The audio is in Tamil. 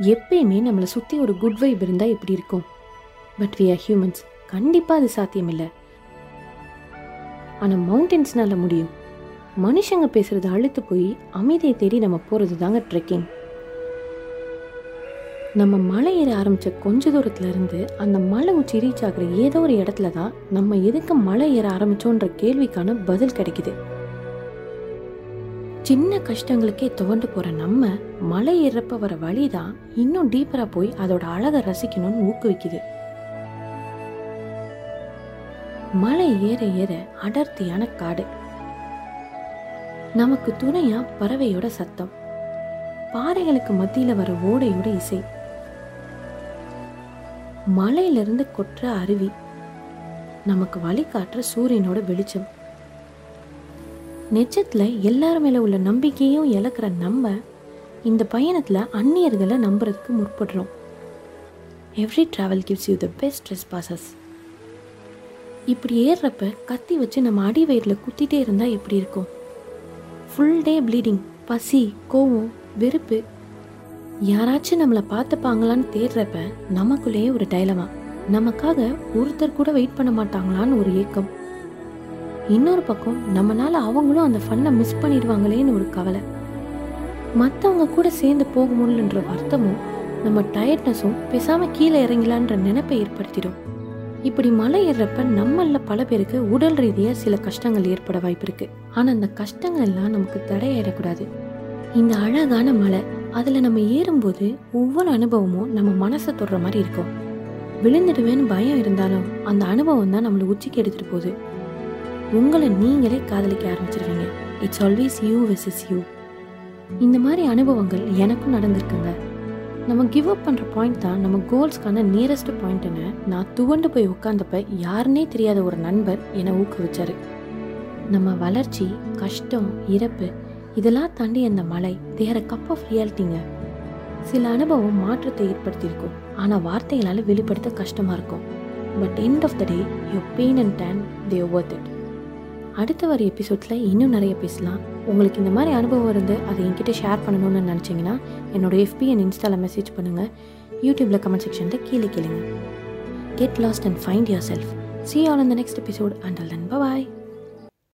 எப்பயுமே நம்மளை சுற்றி ஒரு குட் வைப் இருந்தால் எப்படி இருக்கும்? பட் வி ஆர் ஹியூமன்ஸ் கண்டிப்பாக அது சாத்தியமில்லை. ஆனால் மவுண்டன்ஸ்னால முடியும். மனுஷங்க பேசுறது அழுத்து போய் அமைதியை தேடி நம்ம போகிறது தாங்க ட்ரெக்கிங் நம்ம மலை ஏற ஆரம்பித்த கொஞ்ச தூரத்துலேருந்து அந்த மலை உச்சி ரீச் ஆகிற ஏதோ ஒரு இடத்துல தான் நம்ம எதுக்கு மலை ஏற ஆரம்பித்தோன்ற கேள்விக்கான பதில் கிடைக்குது. சின்ன கஷ்டங்களுக்கே துவண்டு போற நம்ம மலை ஏறப்ப வர வழி தான் இன்னும் டீப்பரா போய் அதோட அழகை ரசிக்கணும்னு ஊக்குவிக்குது. மலை ஏற ஏற அடர்த்தியான காடு. நமக்கு துணையா பறவையோட சத்தம். பாறைகளுக்கு மத்தியில வர ஓடையோட இசை. மலையிலிருந்து கொட்டுற அருவி. நமக்கு வழிகாட்டுற சூரியனோட வெளிச்சம். நெச்சத்தில் எல்லார் மேலே உள்ள நம்பிக்கையும் இழக்கிற நம்ம இந்த பயணத்தில் அந்நியர்களை நம்புறதுக்கு முற்படுறோம். Every travel gives you the best responses இப்படி ஏறுறப்ப கத்தி வச்சு நம்ம அடி வயிறில் குத்திட்டே இருந்தால் எப்படி இருக்கும்? ஃபுல் டே ப்ளீடிங் பசி கோவம் வெறுப்பு. யாராச்சும் நம்மளை பார்த்துப்பாங்களான்னு தேடுறப்ப நமக்குள்ளேயே ஒரு டைலமா நமக்காக ஒருத்தர் கூட வெயிட் பண்ண மாட்டாங்களான்னு ஒரு ஏக்கம். இன்னொரு பக்கம் நம்மளால அவங்களும் அந்த ஃபன்னை மிஸ் பண்ணிடுவாங்களேன்னு ஒரு கவலை. மற்றவங்க கூட சேர்ந்து போக முடியலன்ற வருத்தமும் நம்ம டயர்ட்னஸும் பேசாமல் கீழே இறங்கலான்ற நினைப்பை ஏற்படுத்திடும். இப்படி மலை ஏறுறப்ப நம்மள பல பேருக்கு உடல் ரீதியாக சில கஷ்டங்கள் ஏற்பட வாய்ப்பு இருக்கு. ஆனால் அந்த கஷ்டங்கள் எல்லாம் நமக்கு தடையாயிடக்கூடாது இந்த அழகான மலை அதில் நம்ம ஏறும்போது ஒவ்வொரு அனுபவமும் நம்ம மனசை தொடுற மாதிரி இருக்கும். விழுந்துடுவேன்னு பயம் இருந்தாலும் அந்த அனுபவம் தான் நம்மளை உச்சிக்கு எடுத்துகிட்டு போகுது. உங்களை நீங்களே காதலிக்க ஆரம்பிச்சிருவீங்க. It's always you versus you இந்த மாதிரி அனுபவங்கள் எனக்கும் நடந்திருக்குங்க. நம்ம கிவ் அப் பண்ணுற பாயிண்ட் தான் நம்ம கோல்ஸ்க்கான நியரஸ்ட் பாயிண்ட்டுன்னு நான் துவண்டு போய் உட்காந்தப்ப யாருன்னே தெரியாத ஒரு நண்பர் என்னை ஊக்குவிச்சார். நம்ம வளர்ச்சி கஷ்டம் இறப்பு இதெல்லாம் தாண்டி அந்த மலை தேர கப் ஆஃப் ரியாலிட்டிங்க சில அனுபவம் மாற்றத்தை ஏற்படுத்தியிருக்கும். ஆனால் வார்த்தைகளால் வெளிப்படுத்த கஷ்டமாக இருக்கும். But end of the day your pain and then they worth it அடுத்த வர எபிசோட்ஸில் இன்னும் நிறைய பேசலாம். உங்களுக்கு இந்த மாதிரி அனுபவம் இருந்து அதை என்கிட்ட ஷேர் பண்ணணும்னு நினச்சிங்கன்னா என்னோட எஃபி அண்ட் இன்ஸ்டாவில் மெசேஜ் பண்ணுங்கள் யூடியூப்பில் கமெண்ட் செக்ஷனில் கீழே கேளுங்க. Get lost and find yourself see all இந்த next episode until then bye